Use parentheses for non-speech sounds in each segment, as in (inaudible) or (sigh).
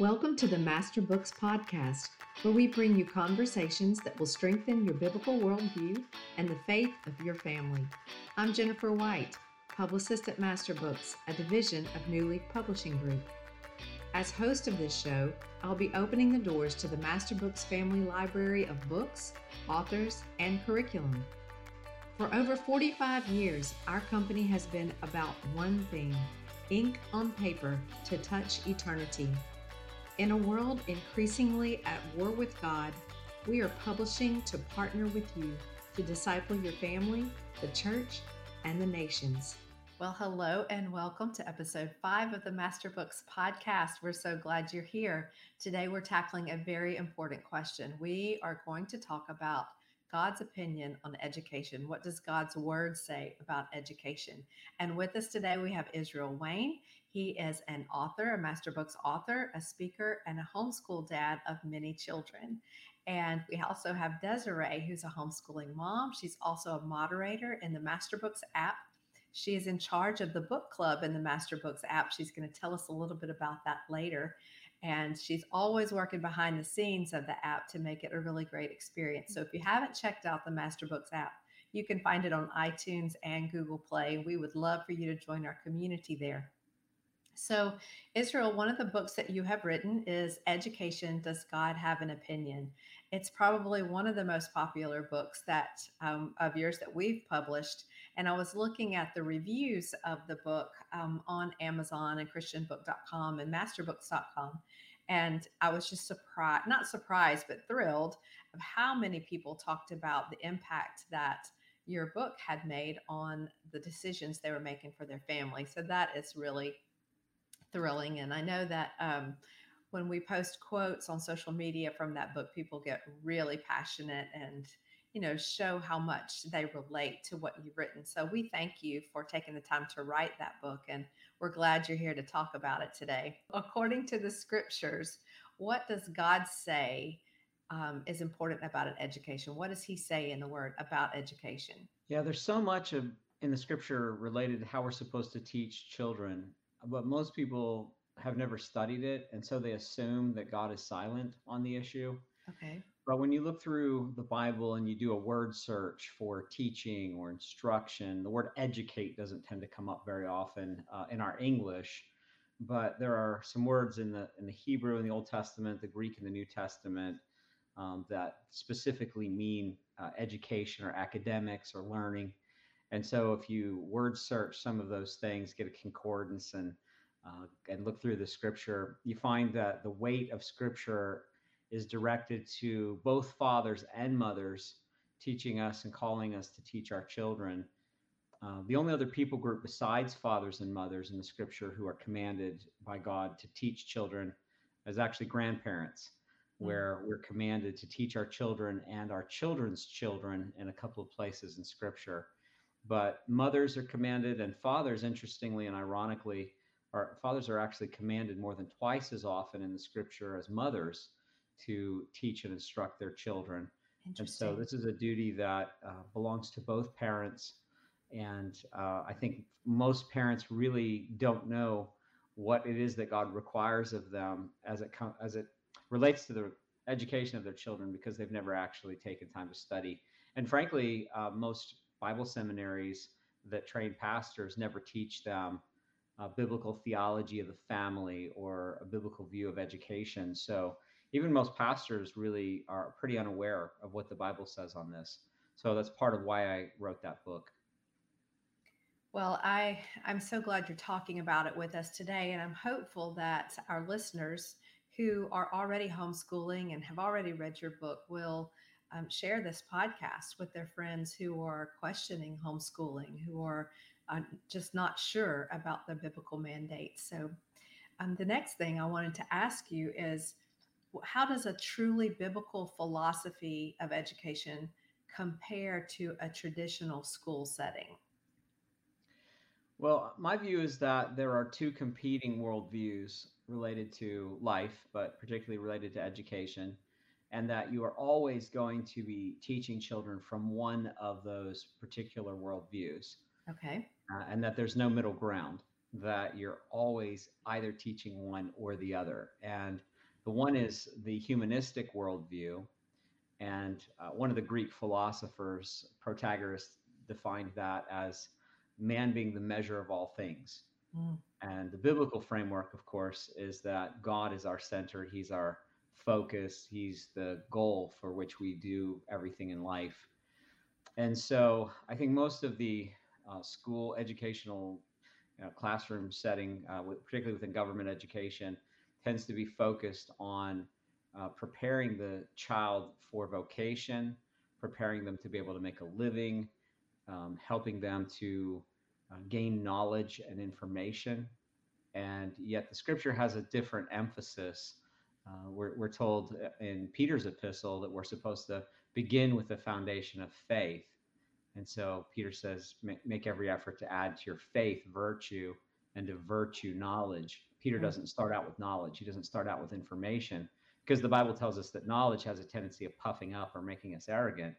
Welcome to the Master Books Podcast, where we bring you conversations that will strengthen your biblical worldview and the faith of your family. I'm Jennifer White, publicist at Master Books, a division of New Leaf Publishing Group. As host of this show, I'll be opening the doors to the Master Books family library of books, authors, and curriculum. For over 45 years, our company has been about one thing ink on paper to touch eternity. In a world increasingly at war with God, we are publishing to partner with you to disciple your family, the church, and the nations. Well, hello and welcome to episode five of the Master Books podcast. We're so glad you're here. Today, we're tackling a very important question. We are going to talk about God's opinion on education. What does God's word say about education? And with us today, we have Israel Wayne. He is an author, a master books author, a speaker, and a homeschool dad of many children. And we also have Desiree, who's a homeschooling mom. She's also a moderator in the Master Books app. She is in charge of the book club in the Master Books app. She's going to tell us a little bit about that later. And she's always working behind the scenes of the app to make it a really great experience. So if you haven't checked out the Master Books app, you can find it on iTunes and Google Play. We would love for you to join our community there. So, Israel, one of the books that you have written is Education Does God Have an Opinion? It's probably one of the most popular books that um, of yours that we've published. And I was looking at the reviews of the book um, on Amazon and ChristianBook.com and MasterBooks.com. And I was just surprised, not surprised, but thrilled of how many people talked about the impact that your book had made on the decisions they were making for their family. So that is really thrilling. And I know that um, when we post quotes on social media from that book, people get really passionate and you know show how much they relate to what you've written so we thank you for taking the time to write that book and we're glad you're here to talk about it today according to the scriptures what does god say um, is important about an education what does he say in the word about education yeah there's so much of in the scripture related to how we're supposed to teach children but most people have never studied it, and so they assume that God is silent on the issue. Okay. But when you look through the Bible and you do a word search for teaching or instruction, the word educate doesn't tend to come up very often uh, in our English. But there are some words in the in the Hebrew in the Old Testament, the Greek in the New Testament, um, that specifically mean uh, education or academics or learning. And so if you word search some of those things, get a concordance and uh, and look through the scripture, you find that the weight of scripture is directed to both fathers and mothers teaching us and calling us to teach our children. Uh, the only other people group besides fathers and mothers in the scripture who are commanded by God to teach children is actually grandparents, mm. where we're commanded to teach our children and our children's children in a couple of places in scripture but mothers are commanded and fathers interestingly and ironically are fathers are actually commanded more than twice as often in the scripture as mothers to teach and instruct their children. And so this is a duty that uh, belongs to both parents. And uh, i think most parents really don't know what it is that god requires of them as it com- as it relates to the education of their children because they've never actually taken time to study. And frankly uh, most Bible seminaries that train pastors never teach them a biblical theology of the family or a biblical view of education. So even most pastors really are pretty unaware of what the Bible says on this. So that's part of why I wrote that book. Well, I I'm so glad you're talking about it with us today and I'm hopeful that our listeners who are already homeschooling and have already read your book will um, share this podcast with their friends who are questioning homeschooling, who are uh, just not sure about the biblical mandates. So, um, the next thing I wanted to ask you is how does a truly biblical philosophy of education compare to a traditional school setting? Well, my view is that there are two competing worldviews related to life, but particularly related to education and that you are always going to be teaching children from one of those particular worldviews. Okay. Uh, and that there's no middle ground. that you're always either teaching one or the other. And the one is the humanistic worldview. And uh, one of the Greek philosophers, Protagoras, defined that as man being the measure of all things. Mm. And the biblical framework, of course, is that God is our center, He's our focus, He's the goal for which we do everything in life. And so I think most of the uh, school educational you know, classroom setting, uh, with, particularly within government education, tends to be focused on uh, preparing the child for vocation, preparing them to be able to make a living, um, helping them to uh, gain knowledge and information. And yet the scripture has a different emphasis. Uh, we're, we're told in Peter's epistle that we're supposed to begin with the foundation of faith and so Peter says, make, make every effort to add to your faith virtue and to virtue knowledge. Peter mm. doesn't start out with knowledge, he doesn't start out with information because the Bible tells us that knowledge has a tendency of puffing up or making us arrogant.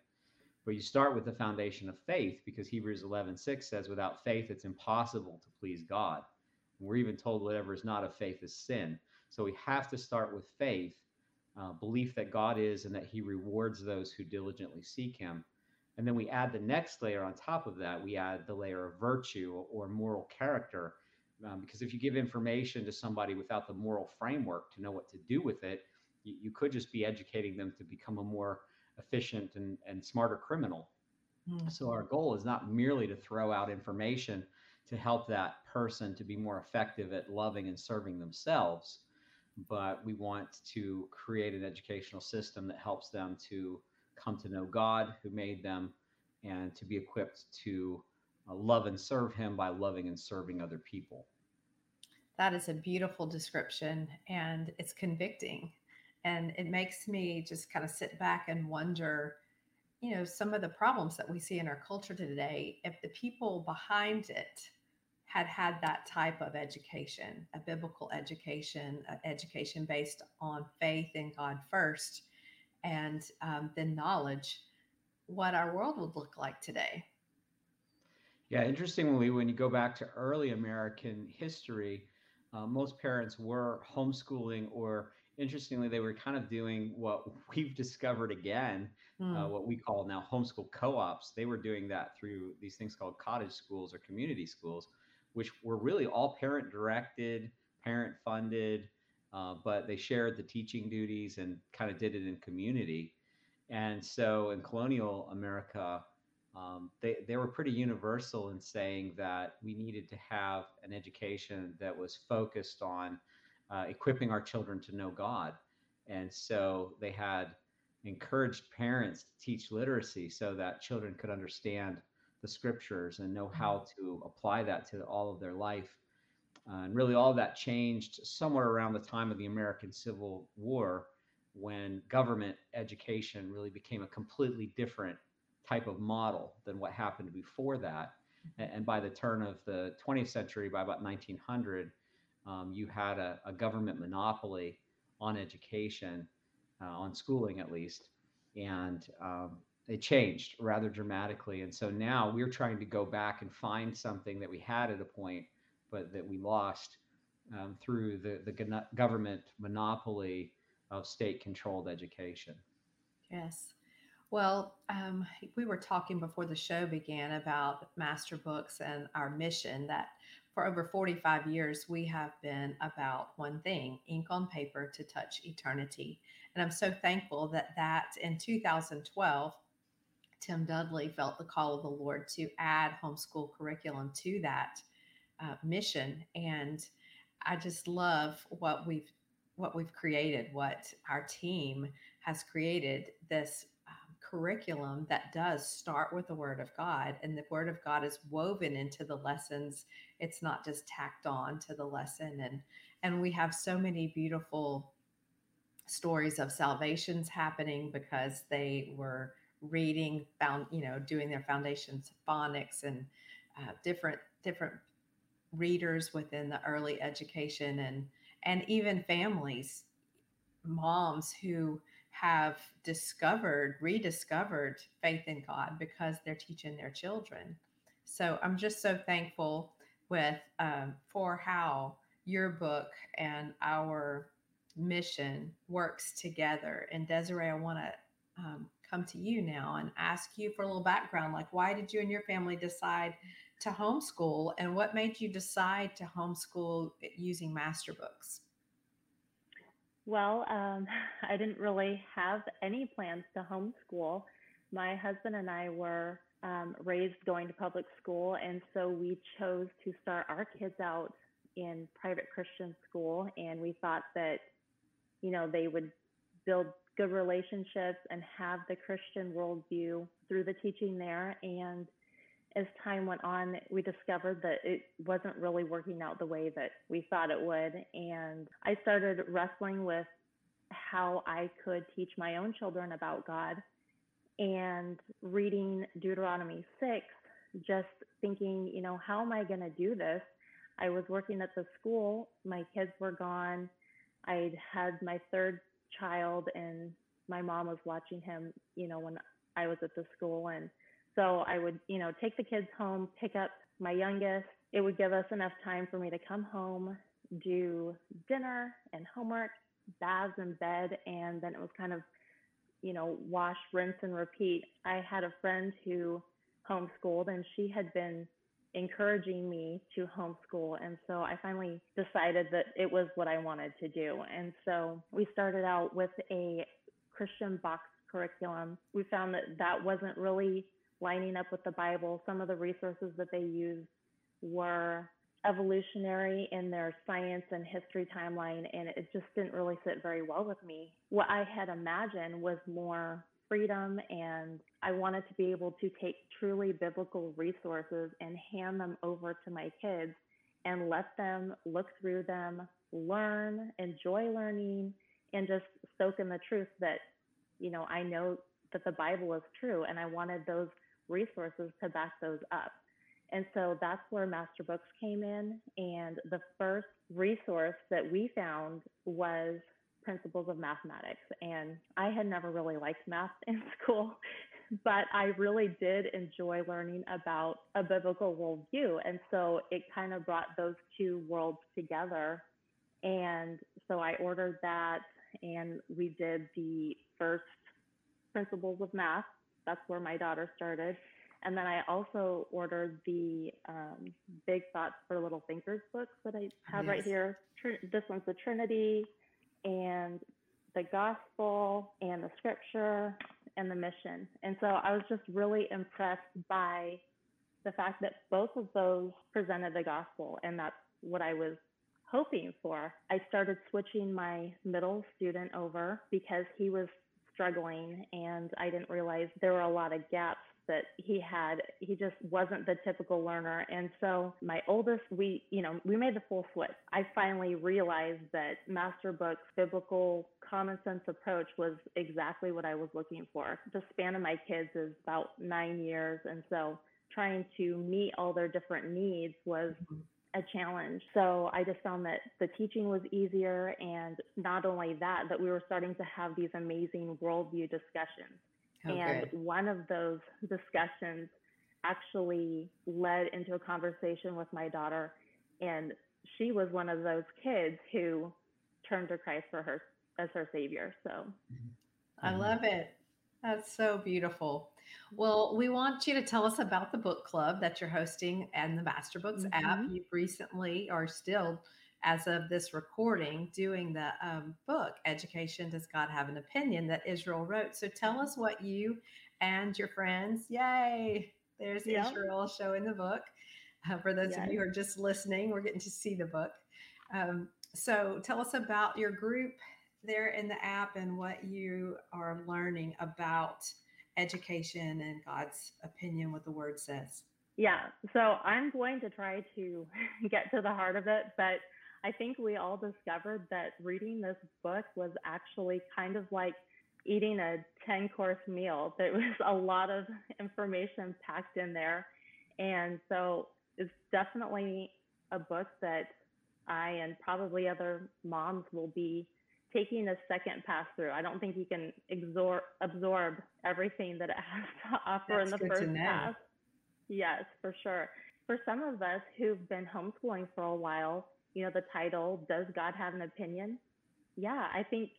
But you start with the foundation of faith because Hebrews 11 6 says, without faith, it's impossible to please God. And we're even told whatever is not of faith is sin. So we have to start with faith, uh, belief that God is and that he rewards those who diligently seek him. And then we add the next layer on top of that. We add the layer of virtue or moral character. Um, because if you give information to somebody without the moral framework to know what to do with it, you, you could just be educating them to become a more efficient and, and smarter criminal. Mm. So our goal is not merely to throw out information to help that person to be more effective at loving and serving themselves, but we want to create an educational system that helps them to come to know God who made them and to be equipped to love and serve Him by loving and serving other people. That is a beautiful description and it's convicting. And it makes me just kind of sit back and wonder, you know, some of the problems that we see in our culture today. If the people behind it had had that type of education, a biblical education, education based on faith in God first, and um, then knowledge, what our world would look like today. Yeah, interestingly, when you go back to early American history, uh, most parents were homeschooling, or interestingly, they were kind of doing what (laughs) we've discovered again, mm. uh, hmm. what we call now homeschool co ops. They were doing that through these things called cottage schools or community schools, which were really all parent directed, parent funded uh, but they shared the teaching duties and kind of did it in community. And so in colonial America, um, they, they were pretty universal in saying that we needed to have an education that was focused on uh, equipping our children to know God. And so they had encouraged parents to teach literacy so that children could understand the scriptures and know how mm-hmm. to apply that to all of their life. Uh, and really, all that changed somewhere around the time of the American Civil War when government education really became a completely different type of model than what happened before that. Mm-hmm. And by the turn of the 20th century, by about 1900, um, you had a, a, government monopoly on education, uh, on schooling at least. And um, it changed rather dramatically. And so now we're trying to go back and find something that we had at a point but that we lost um, through the, the government monopoly of state controlled education. Yes. Well, um, we were talking before the show began about Master Books and our mission that for over 45 years we have been about one thing ink on paper to touch eternity. And I'm so thankful that that in 2012, Tim Dudley felt the call of the Lord to add homeschool curriculum to that uh, mission and i just love what we've what we've created what our team has created this curriculum that does start with the word of god and the word of god is woven into the lessons. It's not just tacked on to the lesson and and we have so many beautiful stories of salvations happening because they were reading found you know doing their foundations phonics and uh, different different readers within the early education and and even families moms who have discovered rediscovered faith in god because they're teaching their children so i'm just so thankful with um, for how your book and our mission works together. And Desiree, I want to um, come to you now and ask you for a little background. Like, why did you and your family decide to homeschool, and what made you decide to homeschool using master books? Well, um, (laughs) I didn't really have any plans to homeschool. My husband and I were um, raised going to public school, and so we chose to start our kids out in private Christian school, and we thought that, you know, they would build good relationships and have the Christian worldview through the teaching there. And as time went on, we discovered that it wasn't really working out the way that we thought it would. And I started wrestling with how I could teach my own children about God and reading Deuteronomy 6, just thinking, you know, how am I going to do this? I was working at the school, my kids were gone. I'd had my third child, and my mom was watching him, you know, when I was at the school. And so I would, you know, take the kids home, pick up my youngest. It would give us enough time for me to come home, do dinner and homework, baths and bed, and then it was kind of you know, wash, rinse, and repeat. I had a friend who homeschooled and she had been encouraging me to homeschool. And so I finally decided that it was what I wanted to do. And so we started out with a Christian box curriculum. We found that that wasn't really lining up with the Bible. Some of the resources that they used were evolutionary in their science and history timeline, and it just didn't really sit very well with me. What I had imagined was more freedom, and I wanted to be able to take truly biblical resources and hand them over to my kids and let them look through them, learn, enjoy learning, and just soak in the truth that, you know, I know that the Bible is true, and I wanted those resources to back those up. And so that's where Master Books came in. And the first resource that we found was Principles of Mathematics. And I had never really liked math (laughs) in school, but I really did enjoy learning about a biblical worldview. And so it kind of brought those two worlds together. And so I ordered that and we did the first Principles of Math. That's where my daughter started. And then I also ordered the um, Big Thoughts for Little Thinkers books that I have yes. right here. Tr- this one's the Trinity and the Gospel and the Scripture and the Mission. And so I was just really impressed by the fact that both of those presented the Gospel, and that's what I was hoping for. I started switching my middle student over because he was struggling and I didn't realize there were a lot of gaps that he had. He just wasn't the typical learner. And so my oldest we you know we made the full switch. I finally realized that master books biblical common sense approach was exactly what i was looking for. The span of my kids is about nine years and so trying to meet all their different needs was mm-hmm. A challenge. So I just found that the teaching was easier, and not only that, that we were starting to have these amazing worldview discussions. Okay. And one of those discussions actually led into a conversation with my daughter. And she was one of those kids who turned to Christ for her as her savior. So. I love it. That's so beautiful. Well, we want you to tell us about the book club that you're hosting and the Master Books mm-hmm. app. You've recently or still as of this recording, doing the um, book, Education Does God Have an Opinion, that Israel wrote. So tell us what you and your friends, yay, there's yep. Israel showing the book. Uh, for those yes. of you who are just listening, we're getting to see the book. Um, so tell us about your group there in the app and what you are learning about education and God's opinion, what the word says. Yeah, so I'm going to try to (laughs) get to the heart of it, but I think we all discovered that reading this book was actually kind of like eating a 10 course meal. (laughs) There was a lot of information packed in there. And so it's definitely a book that I and probably other moms will be taking a second pass through. I don't think you can absorb, absorb everything that it (laughs) has to offer That's in the first pass. Yes, for sure. for some of us who've been homeschooling for a while, you know, the title, Does God Have an Opinion? Yeah, I think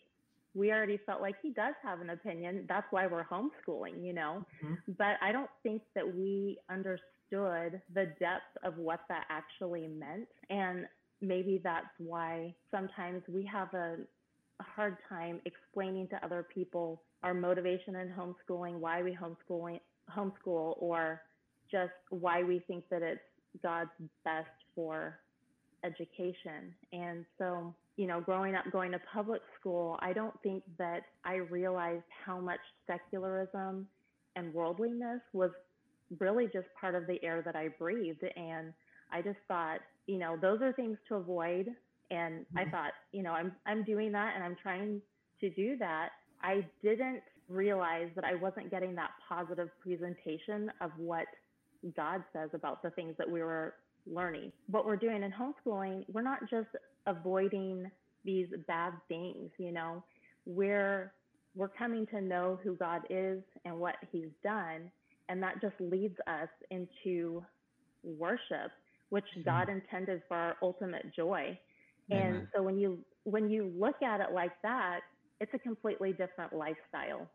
we already felt like he does have an opinion. That's why we're homeschooling, you know. Mm-hmm. But I don't think that we understood the depth of what that actually meant. And maybe that's why sometimes we have a, a hard time explaining to other people our motivation in homeschooling, why we homeschooling homeschool, or just why we think that it's God's best for education. And so, you know, growing up going to public school, I don't think that I realized how much secularism and worldliness was really just part of the air that I breathed. And I just thought, you know, those are things to avoid. And I mm-hmm. thought, you know, I'm I'm doing that and I'm trying to do that. I didn't realize that I wasn't getting that positive presentation of what God says about the things that we were learning. What we're doing in homeschooling, we're not just avoiding these bad things, you know, we're we're coming to know who God is and what he's done and that just leads us into worship which mm-hmm. God intended for our ultimate joy. Amen. And so when you when you look at it like that, it's a completely different lifestyle.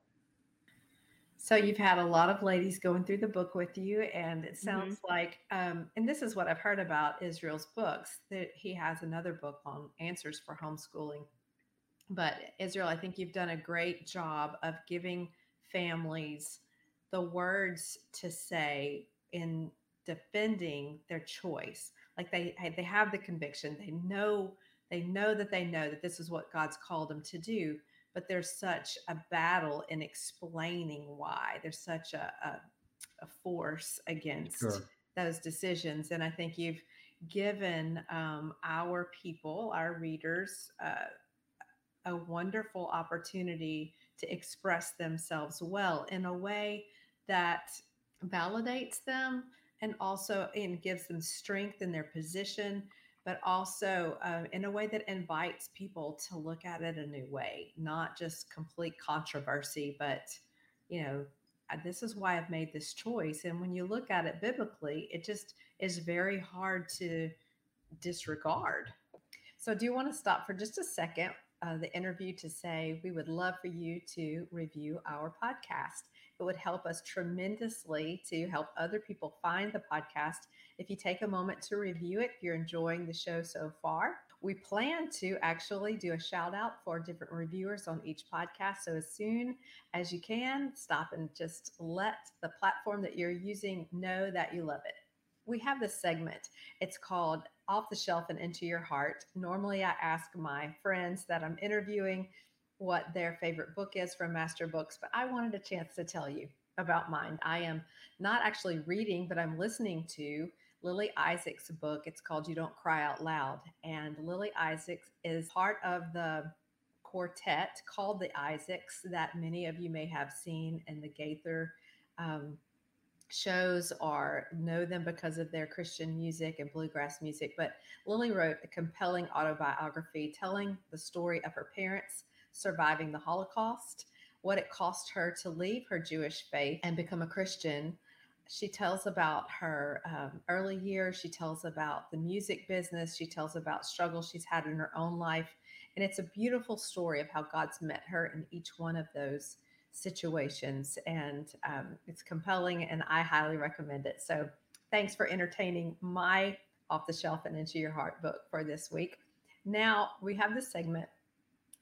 So you've had a lot of ladies going through the book with you, and it sounds mm-hmm. like, um, and this is what I've heard about Israel's books that he has another book on answers for homeschooling. But Israel, I think you've done a great job of giving families the words to say in defending their choice. Like they they have the conviction, they know they know that they know that this is what God's called them to do, but there's such a battle in explaining why. There's such a, a, a force against sure. those decisions. And I think you've given um, our people, our readers, uh, a wonderful opportunity to express themselves well in a way that validates them and also and gives them strength in their position but also uh, in a way that invites people to look at it a new way, not just complete controversy, but, you know, this is why I've made this choice. And when you look at it biblically, it just is very hard to disregard. So, do you want to stop for just a second, uh, the interview, to say we would love for you to review our podcast? It would help us tremendously to help other people find the podcast if you take a moment to review it, if you're enjoying the show so far. We plan to actually do a shout out for different reviewers on each podcast. So as soon as you can, stop and just let the platform that you're using know that you love it. We have this segment. It's called Off the Shelf and Into Your Heart. Normally, I ask my friends that I'm interviewing what their favorite book is from Master Books, but I wanted a chance to tell you about mine. I am not actually reading, but I'm listening to Lily Isaac's book. It's called You Don't Cry Out Loud. And Lily Isaacs is part of the quartet called the Isaacs that many of you may have seen in the Gaither um, shows or know them because of their Christian music and bluegrass music. But Lily wrote a compelling autobiography telling the story of her parents surviving the Holocaust, what it cost her to leave her Jewish faith and become a Christian. She tells about her um, early years. She tells about the music business. She tells about struggles she's had in her own life. And it's a beautiful story of how God's met her in each one of those situations. And um, it's compelling, and I highly recommend it. So thanks for entertaining my off the shelf and into your heart book for this week. Now we have the segment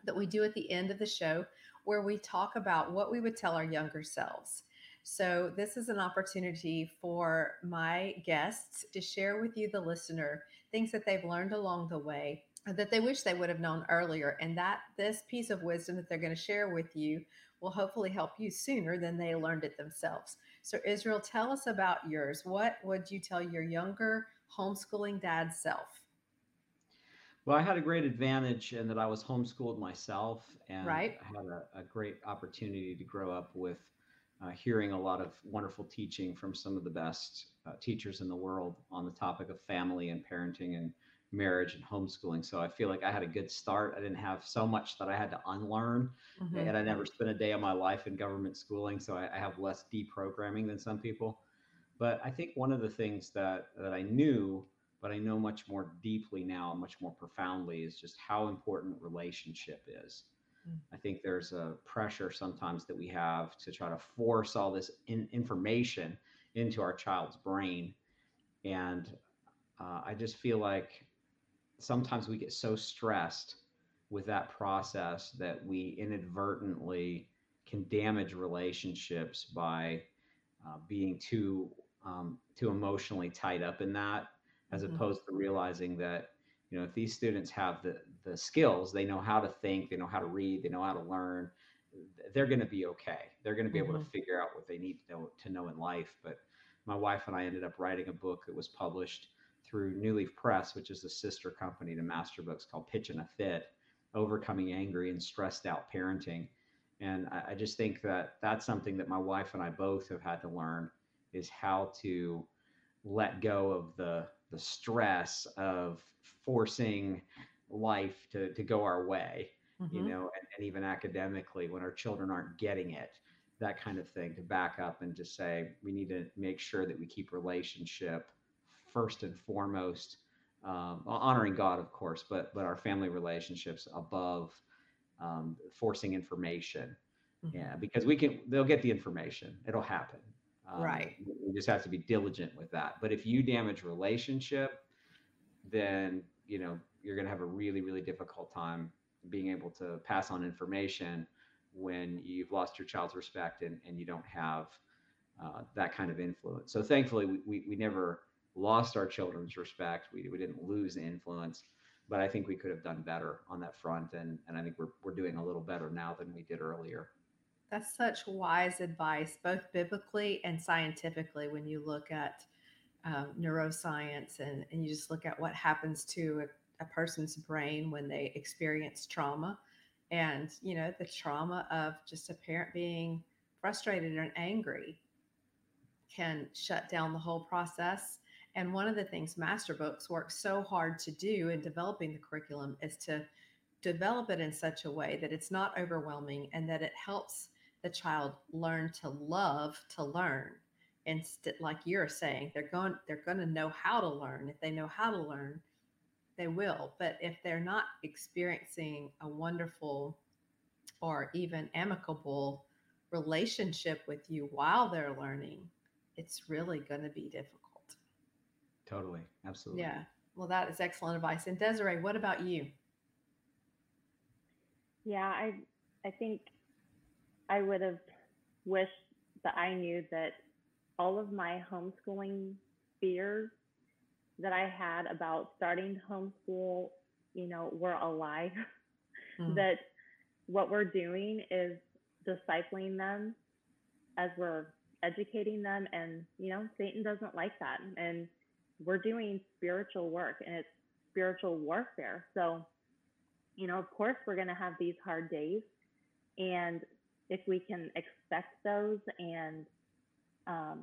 that we do at the end of the show where we talk about what we would tell our younger selves. So, this is an opportunity for my guests to share with you, the listener, things that they've learned along the way that they wish they would have known earlier. And that this piece of wisdom that they're going to share with you will hopefully help you sooner than they learned it themselves. So, Israel, tell us about yours. What would you tell your younger homeschooling dad self? Well, I had a great advantage in that I was homeschooled myself, and right. I had a, a, great opportunity to grow up with uh, hearing a lot of wonderful teaching from some of the best uh, teachers in the world on the topic of family and parenting and marriage and homeschooling. So I feel like I had a good start. I didn't have so much that I had to unlearn, mm-hmm. and I never spent a day of my life in government schooling, so I, I have less deprogramming than some people. But I think one of the things that that I knew, but I know much more deeply now, much more profoundly, is just how important relationship is. Mm. I think there's a pressure sometimes that we have to try to force all this in information into our child's brain, and uh, I just feel like sometimes we get so stressed with that process that we inadvertently can damage relationships by uh, being too um, too emotionally tied up in that, as mm-hmm. opposed to realizing that you know if these students have the the skills, they know how to think, they know how to read, they know how to learn, they're going to be okay. They're going to be mm-hmm. able to mm-hmm. figure out what they need to know to know in life. But my wife and I ended up writing a book that was published through New Leaf Press, which is a sister company to Master Books called Pitchin' a Fit, overcoming angry and stressed out parenting. And I, I just think that that's something that my wife and I both have had to learn is how to let go of the the stress of forcing life to to go our way mm-hmm. you know and, and even academically when our children aren't getting it that kind of thing to back up and just say we need to make sure that we keep relationship first and foremost um, honoring god of course but but our family relationships above um, forcing information mm-hmm. yeah because we can they'll get the information it'll happen um, right. we just have to be diligent with that. But if you damage relationship then you know you're going to have a really really difficult time being able to pass on information when you've lost your child's respect and, and you don't have uh, that kind of influence. So thankfully we, we, we never lost our children's respect. We, we didn't lose influence but i think we could have done better on that front and, and i think we're, we're doing a little better now than we did earlier that's such wise advice both biblically and scientifically when you look at um, neuroscience and, and you just look at what happens to a, a person's brain when they experience trauma. And you know the trauma of just a parent being frustrated and angry can shut down the whole process. And one of the things master books work so hard to do in developing the curriculum is to develop it in such a way that it's not overwhelming and that it helps the child learn to love to learn. Instead like you're saying they're going they're going to know how to learn. If they know how to learn they will. But if they're not experiencing a wonderful or even amicable relationship with you while they're learning it's really going to be difficult. Totally. Absolutely. Yeah. Well that is excellent advice. And desiree what about you? Yeah i i think i would have wished that i knew that all of my homeschooling fears that I had about starting homeschool, you know, were a lie. (laughs) Mm. that what we're doing is discipling them as we're educating them. And, you know, Satan doesn't like that. And we're doing spiritual work and it's spiritual warfare. So, you know, of course, we're going to have these hard days. And if we can expect those. And um,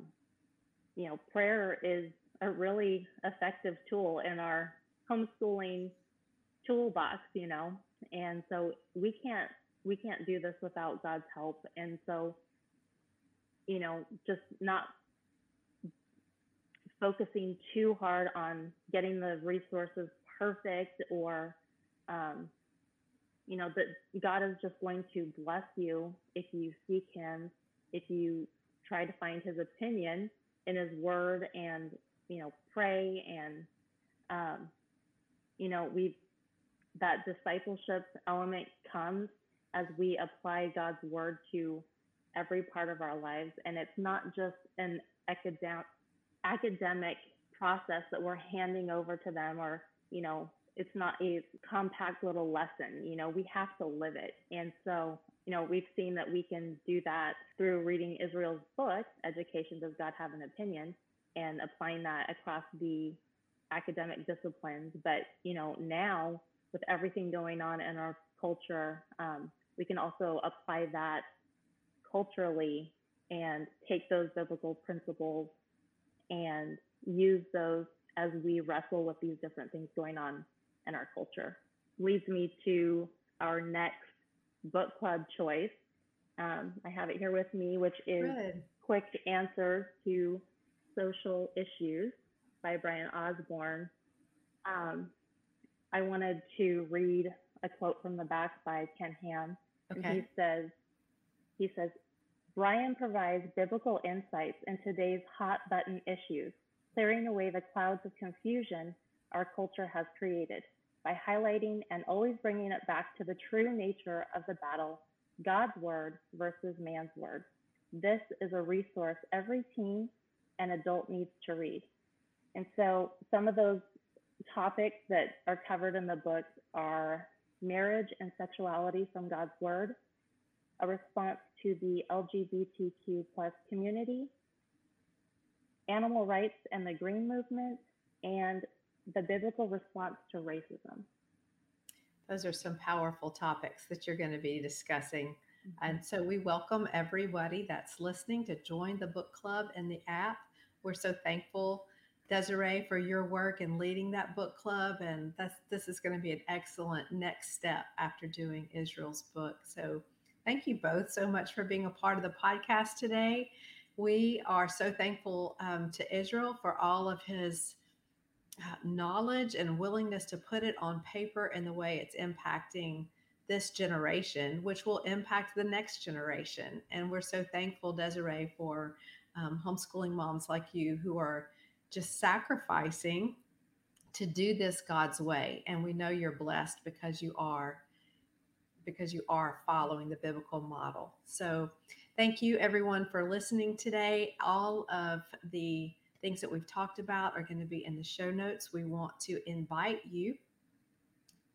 you know, prayer is a really effective tool in our homeschooling toolbox, you know, and so we can't we can't do this without God's help, and so you know, just not focusing too hard on getting the resources perfect or um, you know that god is just going to bless you if you seek him if you try to find his opinion in his word and you know pray and um, you know we that discipleship element comes as we apply God's word to every part of our lives. And it's not just an academic academic process that we're handing over to them or you know it's not a compact little lesson you know we have to live it and so you know, we've seen that we can do that through reading Israel's book, Education Does God Have an Opinion, and applying that across the academic disciplines. But, you know, now with everything going on in our culture, um, we can also apply that culturally and take those biblical principles and use those as we wrestle with these different things going on in our culture. Leads me to our next book club choice. Um, I have it here with me, which is Good. quick answers to Social Issues by Brian Osborne. Um, I wanted to read a quote from the back by Ken Ham. Okay. And he says, he says, Brian provides biblical insights in today's hot button issues, clearing away the clouds of confusion our culture has created by highlighting and always bringing it back to the true nature of the battle God's word versus man's word. This is a resource every teen and adult needs to read. And so some of those topics that are covered in the book are marriage and sexuality from God's word, a response to the LGBTQ plus community, animal rights and the green movement, and the biblical response to racism. Those are some powerful topics that you're going to be discussing. Mm-hmm. And so we welcome everybody that's listening to join the book club and the app. We're so thankful, Desiree, for your work and leading that book club. And that's, this is going to be an excellent next step after doing Israel's book. So thank you both so much for being a part of the podcast today. We are so thankful um, to Israel for all of his knowledge and willingness to put it on paper in the way it's impacting this generation, which will impact the next generation. And we're so thankful, Desiree, for um, homeschooling moms like you who are just sacrificing to do this God's way. And we know you're blessed because you are because you are following the biblical model. So, thank you everyone for listening today. All of the things that we've talked about are going to be in the show notes. We want to invite you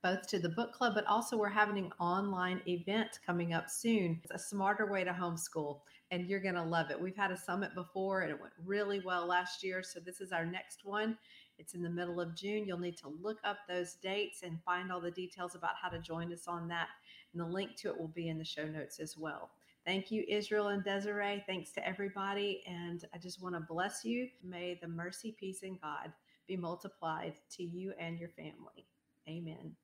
both to the book club, but also we're having an online event coming up soon. It's a smarter way to homeschool, and you're going to love it. We've had a summit before and it went really well last year. So this is our next one. It's in the middle of June. You'll need to look up those dates and find all the details about how to join us on that. And the link to it will be in the show notes as well. Thank you, Israel and Desiree. Thanks to everybody. And I just want to bless you. May the mercy, peace, and God be multiplied to you and your family. Amen.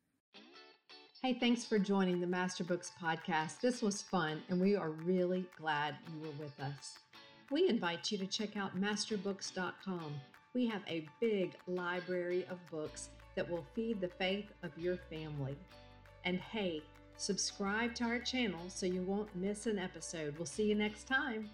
Hey, thanks for joining the Master Books podcast. This was fun, and we are really glad you were with us. We invite you to check out masterbooks.com. We have a big library of books that will feed the faith of your family. And hey, Subscribe to our channel so you won't miss an episode. We'll see you next time.